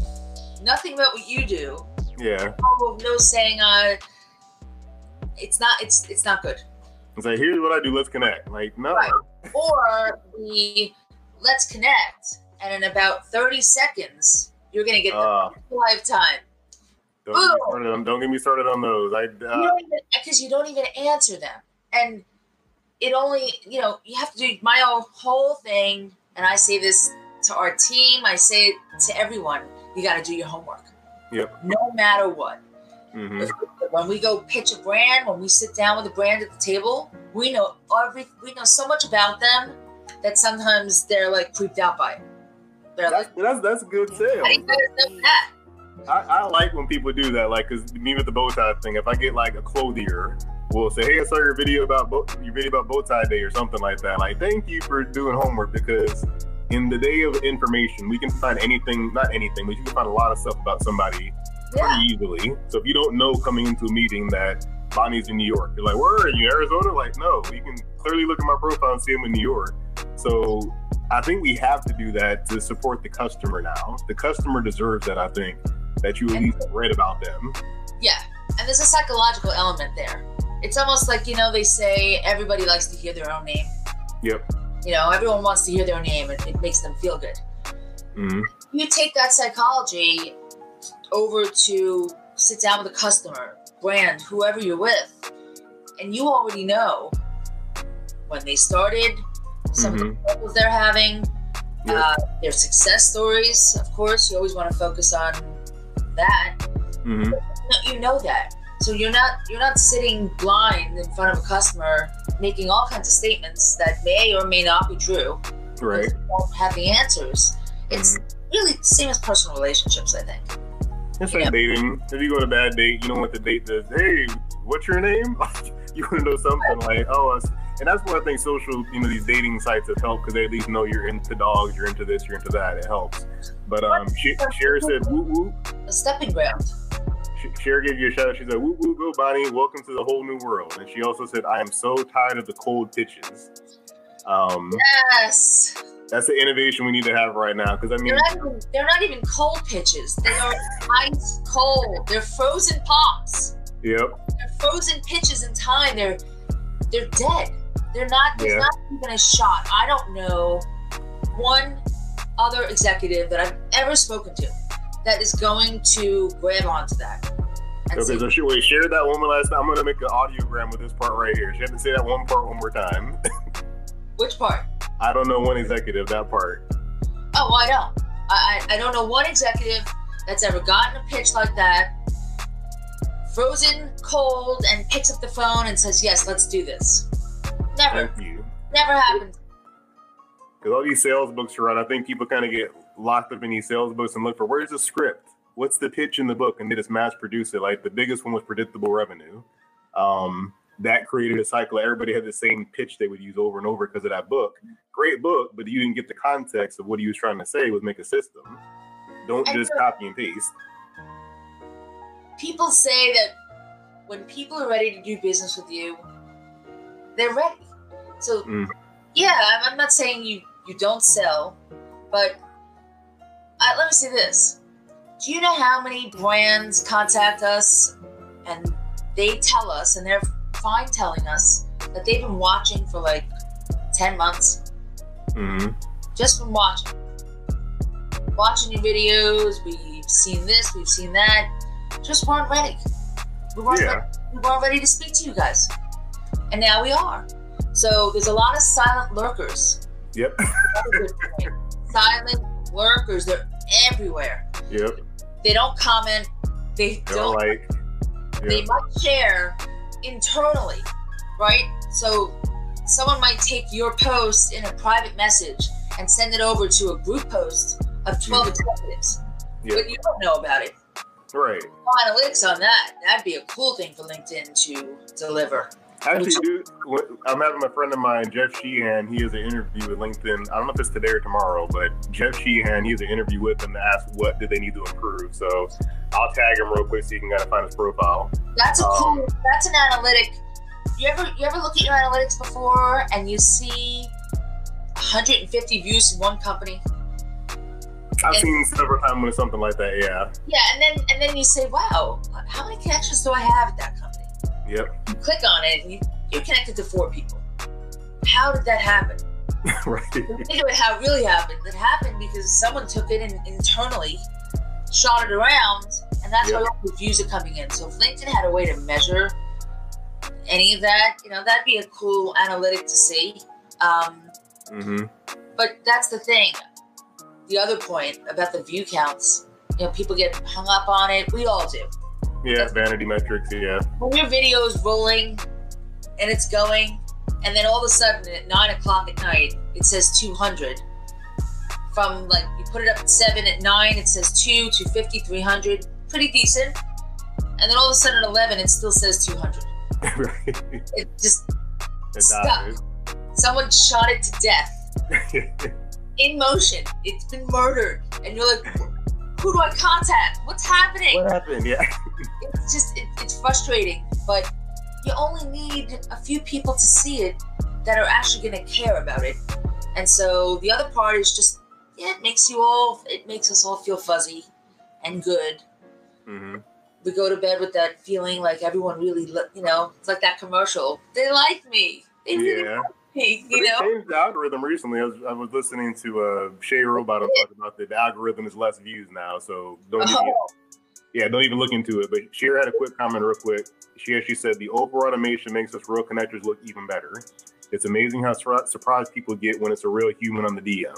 Nothing about what you do. Yeah, No, no saying, uh, it's not. It's it's not good. it's like here's what I do. Let's connect. Like no. Right. Or the let's connect, and in about 30 seconds, you're gonna get the Uh, lifetime. Don't get, me started on, don't get me started on those. I you uh, because you don't even answer them and it only you know you have to do my whole, whole thing and i say this to our team i say it to everyone you got to do your homework Yep. no matter what mhm. when we go pitch a brand when we sit down with a brand at the table we know every we know so much about them that sometimes they're like creeped out by it they're that's, like that's that's good sales. how do you guys know that I, I like when people do that. Like, cause me with the bow tie thing. If I get like a clothier, will say, "Hey, I saw your video about bow, your video about bow tie day or something like that." Like, thank you for doing homework because in the day of information, we can find anything, not anything, but you can find a lot of stuff about somebody yeah pretty easily. So if you don't know coming into a meeting that Bonnie's in New York, you're like, where are you, Arizona? Like, no, you can clearly look at my profile and see I'm in New York. So I think we have to do that to support the customer now. The customer deserves that, I think, that you at least read about them. Yeah, and there's a psychological element there. It's almost like you know they say everybody likes to hear their own name. Yep. You know, everyone wants to hear their name, and it makes them feel good. hmm You take that psychology over to sit down with a customer, brand, whoever you're with, and you already know when they started, some of the struggles they're having, Yep. uh, their success stories. Of course, you always want to focus on that. hmm No, you know that. So you're not you're not sitting blind in front of a customer making all kinds of statements that may or may not be true. Right. You don't have the answers. It's Mhm. really the same as personal relationships, I think. It's like Yeah. dating. If you go on a bad date, you don't want the date to, hey, what's your name? you want to know something like, oh, and that's why I think social, you know, these dating sites have helped because they at least know you're into dogs, you're into this, you're into that. It helps. But um, Sh- Cher said, woo woo. A stepping ground. Cher gave you a shout out. She said, woo woo, go Bonnie. Welcome to the whole new world. And she also said, I am so tired of the cold pitches. Um, Yes. that's the innovation we need to have right now. Because I mean, They're not even they're not even cold pitches. They are ice cold. They're frozen pops. yep. They're frozen pitches in time. They're they're dead. They're not there's Yeah. not even a shot. I don't know one other executive that I've ever spoken to that is going to grab onto that. Okay, so she, wait, share that one last time. I'm gonna make an audiogram with this part right here. She had to say that one part one more time. which part? I don't know one executive that part. Oh, well, I don't. I, I, I don't know one executive that's ever gotten a pitch like that, frozen cold, and picks up the phone and says, Yes, let's do this. Never. Thank you. Never happened. Because all these sales books are out, I think people kind of get locked up in these sales books and look for where's the script? What's the pitch in the book? And they just mass produce it. Like the biggest one was predictable revenue. Um, that created a cycle. Everybody had the same pitch they would use over and over because of that book. Great book, but you didn't get the context of what he was trying to say was make a system. Don't I just copy and paste. People say that when people are ready to do business with you, they're ready. So, Mm. yeah, I'm, I'm not saying you, you don't sell, but uh, let me say this. Do you know how many brands contact us and they tell us, and they're fine telling us, that they've been watching for like 10 months hmm just from watching? Watching your videos, we've seen this, we've seen that, just weren't ready. We weren't, Yeah. ready, we weren't ready to speak to you guys. And now we are. So there's a lot of silent lurkers. Yep. That's a good point. silent lurkers, they're everywhere. Yep. They don't comment, they They're don't like, they yep. might share internally, right? So someone might take your post in a private message and send it over to a group post of 12 executives, Yep. but you don't know about it. Right. Analytics on that, that'd be a cool thing for LinkedIn to deliver. Actually, dude, I'm having a friend of mine, Jeff Sheehan. He has an interview with LinkedIn. I don't know if it's today or tomorrow, but Jeff Sheehan, he has an interview with him to ask what did they need to improve. So I'll tag him real quick so you can kind of find his profile. That's a Um, cool, that's an analytic. You ever you ever look at your analytics before and you see 150 views in one company? I've And- seen several times with something like that. Yeah. Yeah, and then and then you say, wow, how many connections do I have at that company? Yep. you click on it and you, you're connected to four people. How did that happen? right. Think about how it really happened. It happened because someone took it and internally shot it around, and that's Yep. why all the views are coming in. So if LinkedIn had a way to measure any of that, you know, that'd be a cool analytic to see. Um, hmm but that's the thing. The other point about the view counts, you know, people get hung up on it. We all do. Yeah. Vanity metrics. Yeah. when your video is rolling and it's going, and then all of a sudden at nine o'clock at night it says 200. From like you put it up at seven, at nine it says two, 250, 300, pretty decent. And then all of a sudden at 11 it still says 200. right. It just, It Stop. dies. someone shot it to death in motion. It's been murdered. And you're like, who do I contact? What's happening? what happened? Yeah. it's just it, it's frustrating but you only need a few people to see it that are actually going to care about it and so the other part is just yeah it makes you all it makes us all feel fuzzy and good hmm we go to bed with that feeling like everyone really you know it's like that commercial they like me they really Yeah. like me you know changed the algorithm recently. I was, I was listening to uh, Shay Rowbottom talk about that the algorithm is less views now. So don't even, Oh, yeah, don't even look into it. But Cher had a quick comment real quick. She actually said the over automation makes us real connectors look even better. It's amazing how sur- surprised people get when it's a real human on the DM.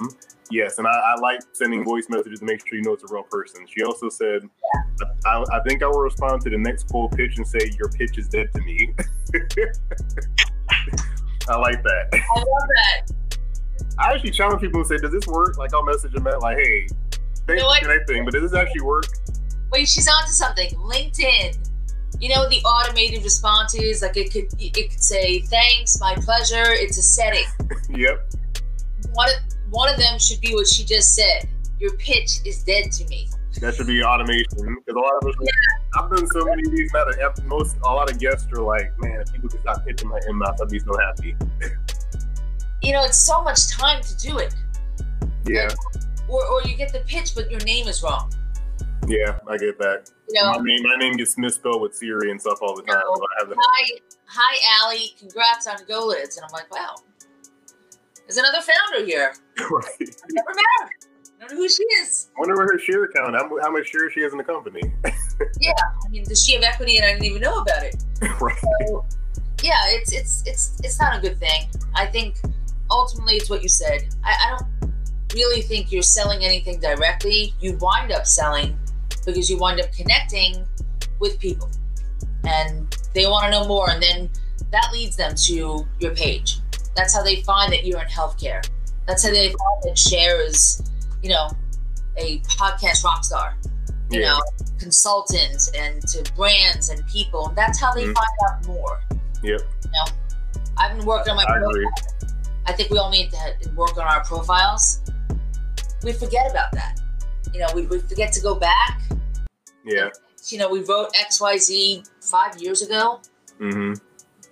Yes, and I, I like sending voice messages to make sure you know it's a real person. She also said, I, I think I will respond to the next cool pitch and say, Your pitch is dead to me. I like that. i love that I actually challenge people and say, Does this work? Like, I'll message them at, like, Hey, thanks for what? connecting, but does this actually work? wait she's onto something linkedin you know the automated responses like it could it could say thanks my pleasure it's a setting yep. one of one of them should be what she just said your pitch is dead to me That should be automation. Because a lot of us, I've done so many of these now that most, a lot of guests are like, man, if people could stop pitching my inbox, I'd be so happy. you know it's so much time to do it Yeah. or, or you get the pitch but your name is wrong Yeah, I get that. you know My name, my name gets misspelled with Siri and stuff all the time. No. Hi hi Allie congrats on GoLidz and I'm like wow there's another founder here right. I never met her don't know who she is. I wonder where her share count. How, how much share she has in the company. yeah, I mean, does she have equity and I didn't even know about it? right. So, yeah, it's it's it's it's not a good thing. I think ultimately it's what you said. I, I don't really think you're selling anything directly. You wind up selling because you wind up connecting with people, and they want to know more, and then that leads them to your page. That's how they find that you're in healthcare. That's how they find that Cher is, you know, a podcast rock star, you Yeah. know, consultants and to brands and people. And that's how they Mhm. find out more. Yep. You know, I've been working on my I profile. agree. I think we all need to work on our profiles. We forget about that. You know, we, we forget to go back. Yeah. You know, we wrote XYZ five years ago. Mm-hmm.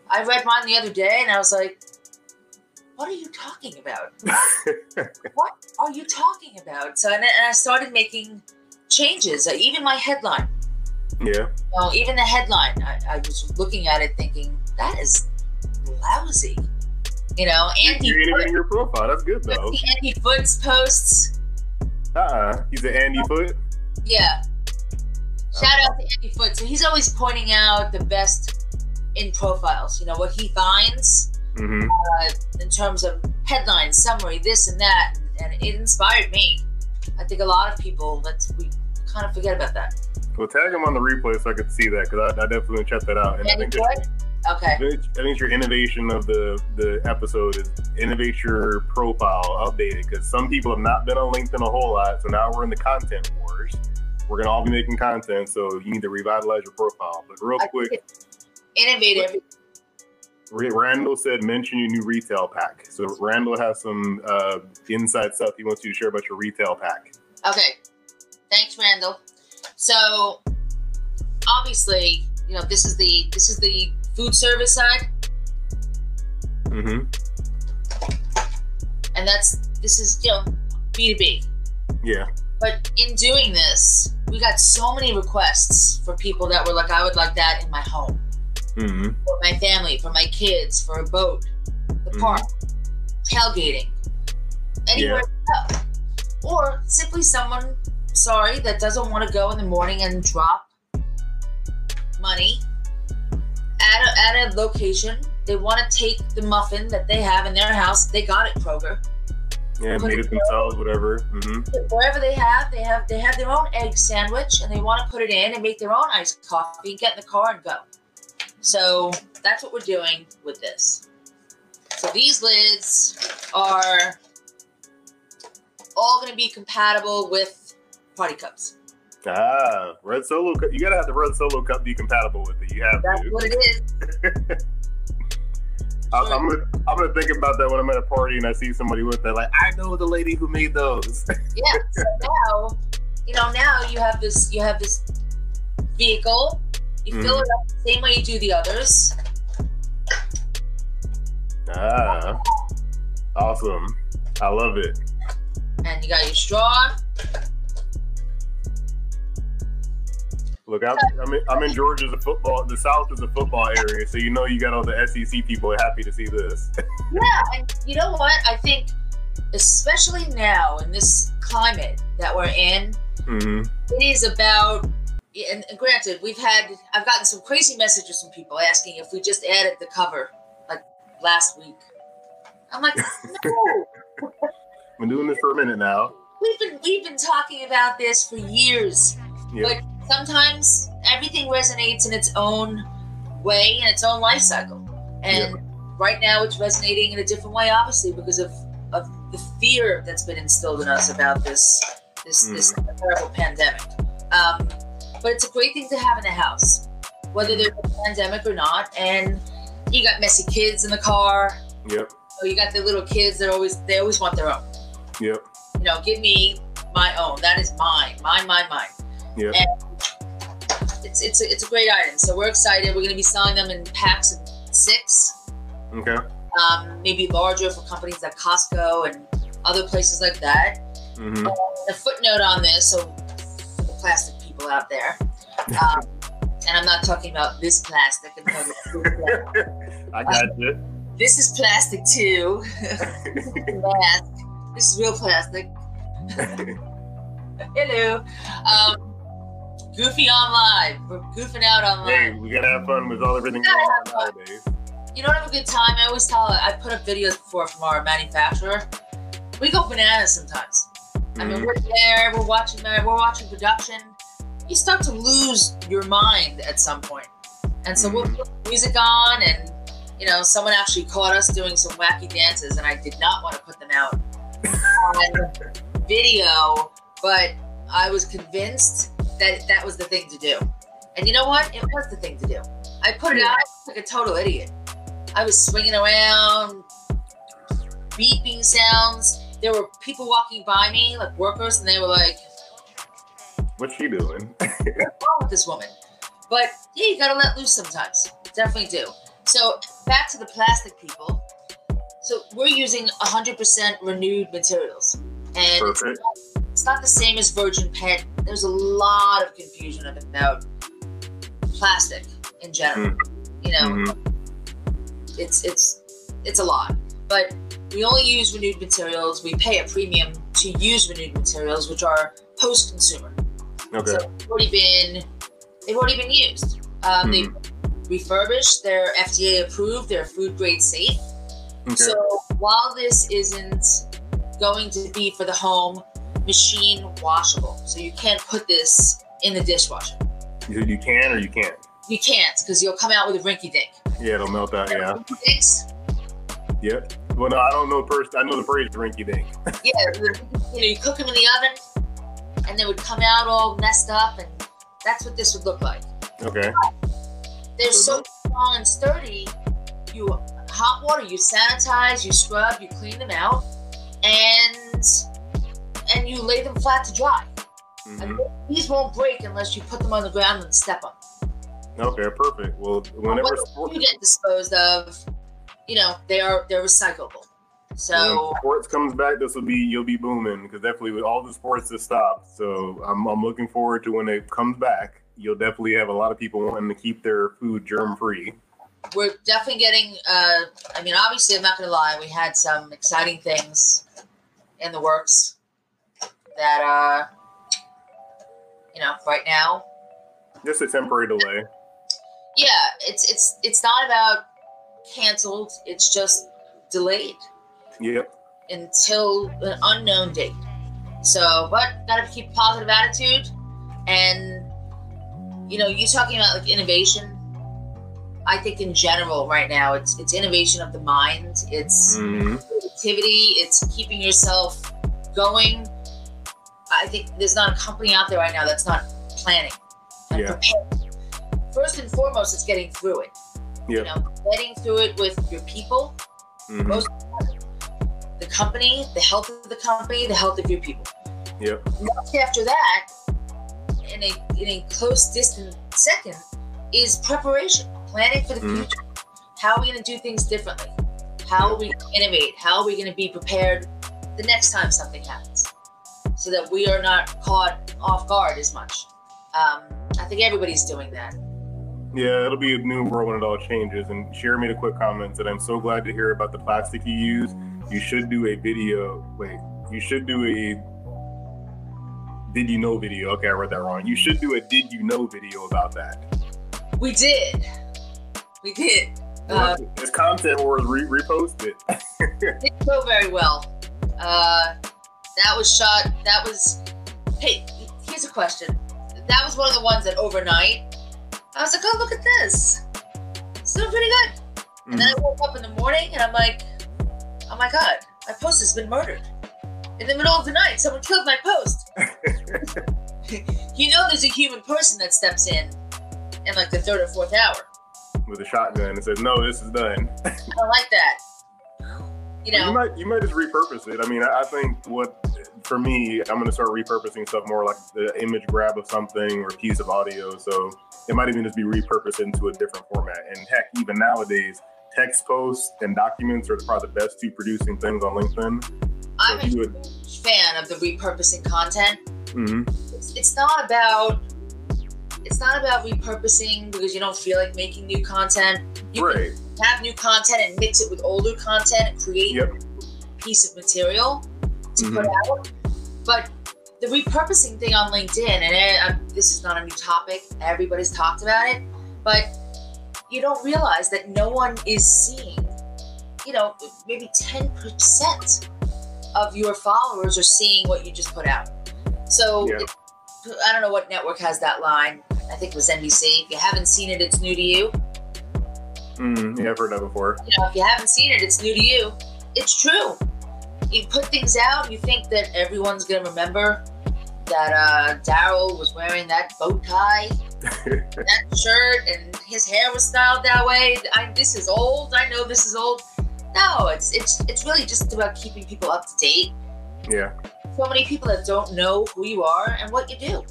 I read mine the other day and I was like, what are you talking about? what are you talking about? So, and, and I started making changes, uh, even my headline. yeah. Well, even the headline, I, I was looking at it thinking, that is lousy. You know, Andy You're innovating your profile. That's good though. Andy Foote's posts. Uh-uh. He's an Andy Foote. Yeah. Shout out to Andy Foote. So he's always pointing out the best in profiles, you know, what he finds Mm-hmm. uh, in terms of headline, summary, this and that. And, and it inspired me. I think a lot of people, let's, we kind of forget about that. Well, tag him on the replay so I could see that because I, I definitely check that out. And I think, that- Okay. I think your innovation of the the episode is innovate your profile, update it because some people have not been on LinkedIn a whole lot. So now we're in the content wars. We're gonna all be making content, so you need to revitalize your profile. But real I quick, innovative. Randall said mention your new retail pack. So Randall has some uh, inside stuff he wants you to share about your retail pack. Okay. Thanks, Randall. So obviously, you know, this is the this is the food service side, Mm-hmm. and that's this is you know B two B. Yeah. But in doing this, we got so many requests for people that were like, I would like that in my home, Mm-hmm. for my family, for my kids, for a boat, the Mhm. park, tailgating, anywhere go. Or simply someone, sorry, that doesn't want to go in the morning and drop money at a, at a location. They want to take the muffin that they have in their house. They got it, Kroger. Yeah, made it themselves, whatever. Mm-hmm. wherever they have, they have they have their own egg sandwich, and they want to put it in and make their own iced coffee and get in the car and go. So that's what we're doing with this. So these lids are all going to be compatible with party cups. Ah, red solo cup. You gotta have the red solo cup be compatible with it. You have That's to. what it is. I, I'm gonna I'm gonna think about that when I'm at a party and I see somebody with that. Like, I know the lady who made those. Yeah. So now, you know, now you have this you have this vehicle. You fill it up the same way you do the others. ah, awesome. I love it. And you got your straw. Look, I'm, I'm, in, I'm in Georgia, the football. The South is a football area, so you know you got all the SEC people happy to see this. Yeah, and you know what? I think, especially now in this climate that we're in, hmm it is about. And and granted, we've had I've gotten some crazy messages from people asking if we just added the cover like last week. I'm like, no, Been doing this for a minute now. we've been we've been talking about this for years. But sometimes everything resonates in its own way and its own life cycle. And right now it's resonating in a different way, obviously, because of, of the fear that's been instilled in us about this this this terrible pandemic. Um, but it's a great thing to have in the house, whether there's a pandemic or not. And you got messy kids in the car. Yep. Or you got the little kids that always they always want their own. Yep. You know, give me my own. That is mine. Mine, mine, mine. Yep. And it's it's a, it's a great item. So we're excited. We're going to be selling them in packs of six, Okay. um, maybe larger for companies like Costco and other places like that. hmm A footnote on this, so the plastic people out there, um, and I'm not talking about this plastic. I'm talking about this. I got you. This is plastic too. This is mask. This is real plastic. Hello. Um, Goofy on live. We're goofing out on hey, we gotta have fun with all everything going on nowadays. You don't have a good time. I always tell I put up videos before from our manufacturer. We go bananas sometimes. I mean, Mhm. we're there, we're watching we're watching production. You start to lose your mind at some point. And so we'll hmm. put music on, and you know, someone actually caught us doing some wacky dances, and I did not want to put them out on video, but I was convinced that that was the thing to do. And you know what? It was the thing to do. I put it out like a total idiot. I was swinging around, beeping sounds. There were people walking by me, like workers, and they were like, What's she doing? what's wrong with this woman? But yeah, you gotta let loose sometimes. Definitely do. So back to the plastic people. So we're using 100% renewed materials, and it's Perfect. not, it's not the same as virgin PET. There's a lot of confusion about plastic in general. You know, Mhm. it's it's it's a lot but we only use renewed materials we pay a premium to use renewed materials which are post-consumer Okay. so they've already been they've already been used um, they refurbished they're fda approved they're food grade safe okay. so while this isn't going to be for the home machine washable so you can't put this in the dishwasher you, you can or you can't. you can't because you'll come out with a rinky dink Yeah, it'll melt out. Yeah. dinks Yep. Well, no, I don't know the first. I know the phrase "rinky dink." yeah, you know, you cook them in the oven, and they would come out all messed up, and that's what this would look like. Okay. They're so strong and sturdy. You hot water, you sanitize, you scrub, you clean them out, and and you lay them flat to dry. And Mhm. these won't break unless you put them on the ground and step on. Them. Okay. Perfect. Well, whenever you get disposed of, you know, they are they're recyclable. So when sports comes back, this will be you'll be booming because definitely with all the sports that stopped. So I'm, I'm looking forward to when it comes back. You'll definitely have a lot of people wanting to keep their food germ free. we're definitely getting uh i mean obviously i'm not gonna lie we had some exciting things in the works that uh you know right now Just a temporary delay. yeah it's it's it's not about canceled it's just delayed Yep. until an unknown date so but gotta keep positive attitude and you know you talking about like innovation i think in general right now it's it's innovation of the mind it's hmm creativity, it's keeping yourself going. I think there's not a company out there right now that's not planning and Yeah. preparing. First and foremost, it's getting through it. You know, getting through it with your people, hmm most the company, the health of the company, the health of your people. Yep. Next after that, in a in a close distant second, is preparation, planning for the Mhm. future. How are we going to do things differently? How are we going to innovate? How are we going to be prepared the next time something happens, so that we are not caught off guard as much? Um, I think everybody's doing that. Yeah, it'll be a new world when it all changes. And Cher made a quick comment that I'm so glad to hear about the plastic you use. You should do a video. Wait, you should do a did you know video. Okay, I read that wrong. You should do a did you know video about that. We did, we did. Uh, it's content or re- repost it. didn't go very well. Uh, that was shot. That was. Hey, here's a question. That was one of the ones that overnight. I was like, oh look at this. It's doing pretty good. And then I woke up in the morning and I'm like, oh my god, my post has been murdered. In the middle of the night, someone killed my post. you know, there's a human person that steps in in like the third or fourth hour. With a shotgun and says, "No, this is done." I like that. You know, you might you might just repurpose it. I mean, I I think what for me, I'm gonna start repurposing stuff more like the image grab of something or a piece of audio. So it might even just be repurposed into a different format. And heck, even nowadays, text posts and documents are probably the best two producing things on LinkedIn. I'm a would, huge fan of the repurposing content. Mhm. it's, it's not about it's not about repurposing because you don't feel like making new content. You right? can have new content and mix it with older content and create Yep. a piece of material to put Mm-hmm. out. But the repurposing thing on LinkedIn, and uh, this is not a new topic, everybody's talked about it, but you don't realize that no one is seeing, you know, maybe 10% of your followers are seeing what you just put out. So Yeah. it- I don't know what network has that line. I think it was NBC. If you haven't seen it, it's new to you. Mm, yeah, I've heard that before. You know, if you haven't seen it, it's new to you. It's true. You put things out, you think that everyone's gonna remember that uh, Daryl was wearing that bow tie, that shirt, and his hair was styled that way. I, this is old. I know this is old. No, it's it's it's really just about keeping people up to date. yeah. So many people that don't know who you are and what you do.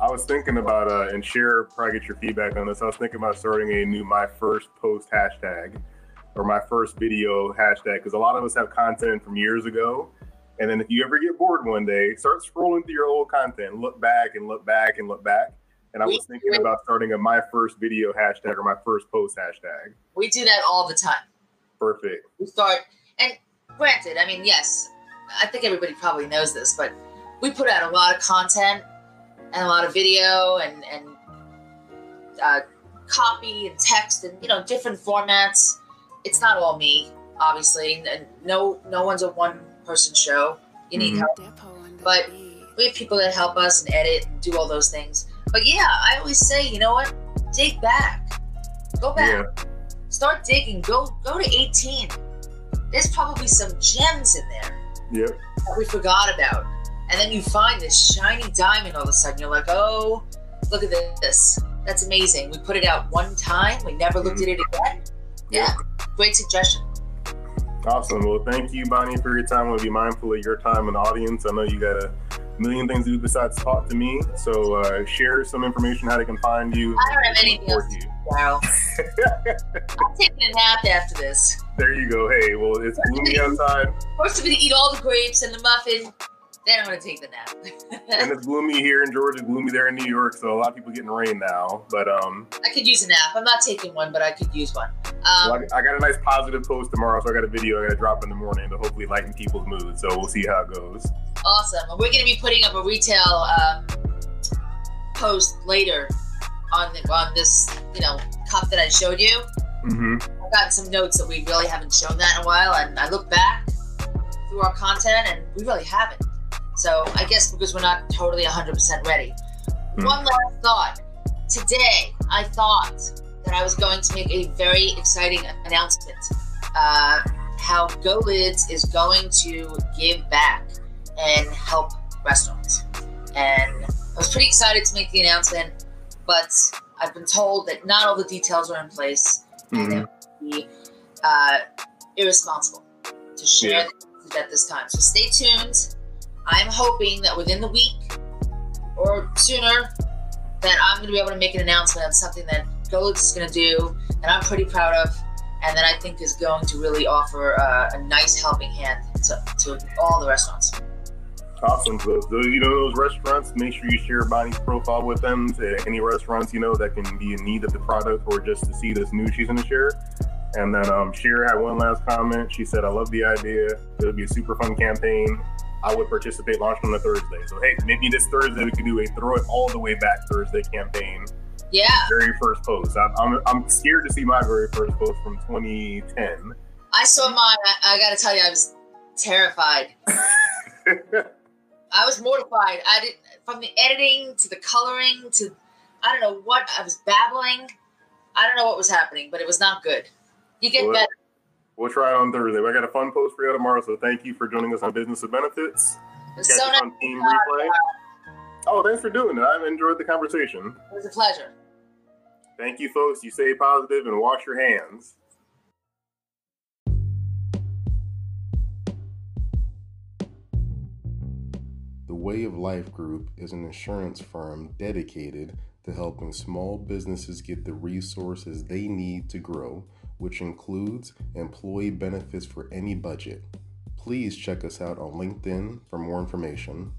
I was thinking about uh, and share probably get your feedback on this. I was thinking about starting a new my first post hashtag or my first video hashtag because a lot of us have content from years ago. And then if you ever get bored one day, start scrolling through your old content, look back and look back and look back. And I was thinking about starting a my first video hashtag or my first post hashtag. We do that all the time. Perfect. we start and granted i mean yes i think everybody probably knows this but we put out a lot of content and a lot of video and and uh, copy and text and you know different formats it's not all me obviously and no no one's a one person show you need Mhm. help But- we have people that help us and edit and do all those things but yeah i always say you know what dig back go back Yeah. start digging. Go go to 18. There's probably some gems in there Yep. that we forgot about. And then you find this shiny diamond all of a sudden. You're like, oh, look at this. That's amazing. We put it out one time. We never looked at it mm-hmm. again. Yeah. Great suggestion. Awesome. Well, thank you, Bonnie, for your time. We'll be mindful of your time and audience. I know you got a million things to do besides talk to me. So uh, share some information how they can find you. I don't have anything else to do, Daryl. I'm taking a nap after this. There you go. Hey, well, it's gloomy outside, First, I'm going to eat all the grapes and the muffin. Then I'm going to take the nap. and it's gloomy here in Georgia, gloomy there in New York. So a lot of people getting rain now. But um, I could use a nap. I'm not taking one, but I could use one. well, Um, I, I got a nice positive post tomorrow, so I got a video I got to drop in the morning to hopefully lighten people's mood. So we'll see how it goes. Awesome. We're going to be putting up a retail um, post later on the, on this, you know, cup that I showed you. Mm-hmm. I've gotten some notes that we really haven't shown that in a while, and I look back through our content, and we really haven't. So I guess because we're not totally 100% ready. Hmm. One last thought. Today, I thought that I was going to make a very exciting announcement. Uh, how GoLidz is going to give back and help restaurants. And I was pretty excited to make the announcement, but I've been told that not all the details are in place and it would be uh, irresponsible to share Yeah. the at this time. So stay tuned. I'm hoping that within the week or sooner that I'm going to be able to make an announcement on something that GoLidz is going to do that I'm pretty proud of and that I think is going to really offer uh, a nice helping hand to, to all the restaurants. Awesome. So those you know those restaurants, make sure you share Bonnie's profile with them. To any restaurants you know that can be in need of the product or just to see this news she's gonna share. And then um, Cher had one last comment. She said, "I love the idea. It'll be a super fun campaign. I would participate launching on a Thursday. So hey, maybe this Thursday we could do a throw it all the way back Thursday campaign. Yeah, Very first post. I'm, I'm, I'm scared to see my very first post from 2010. I saw mine. I, I got to tell you, I was terrified. I was mortified. I did from the editing to the coloring to I don't know what I was babbling. I don't know what was happening, but it was not good. You get Well, better. We'll try it on Thursday. I got a fun post for you tomorrow. So thank you for joining us on Business of Benefits. Catch so us nice. on Team Replay. Oh, thanks for doing it. I've enjoyed the conversation. It was a pleasure. Thank you, folks. You stay positive and wash your hands. The Way of Life Group is an insurance firm dedicated to helping small businesses get the resources they need to grow, which includes employee benefits for any budget. Please check us out on LinkedIn for more information.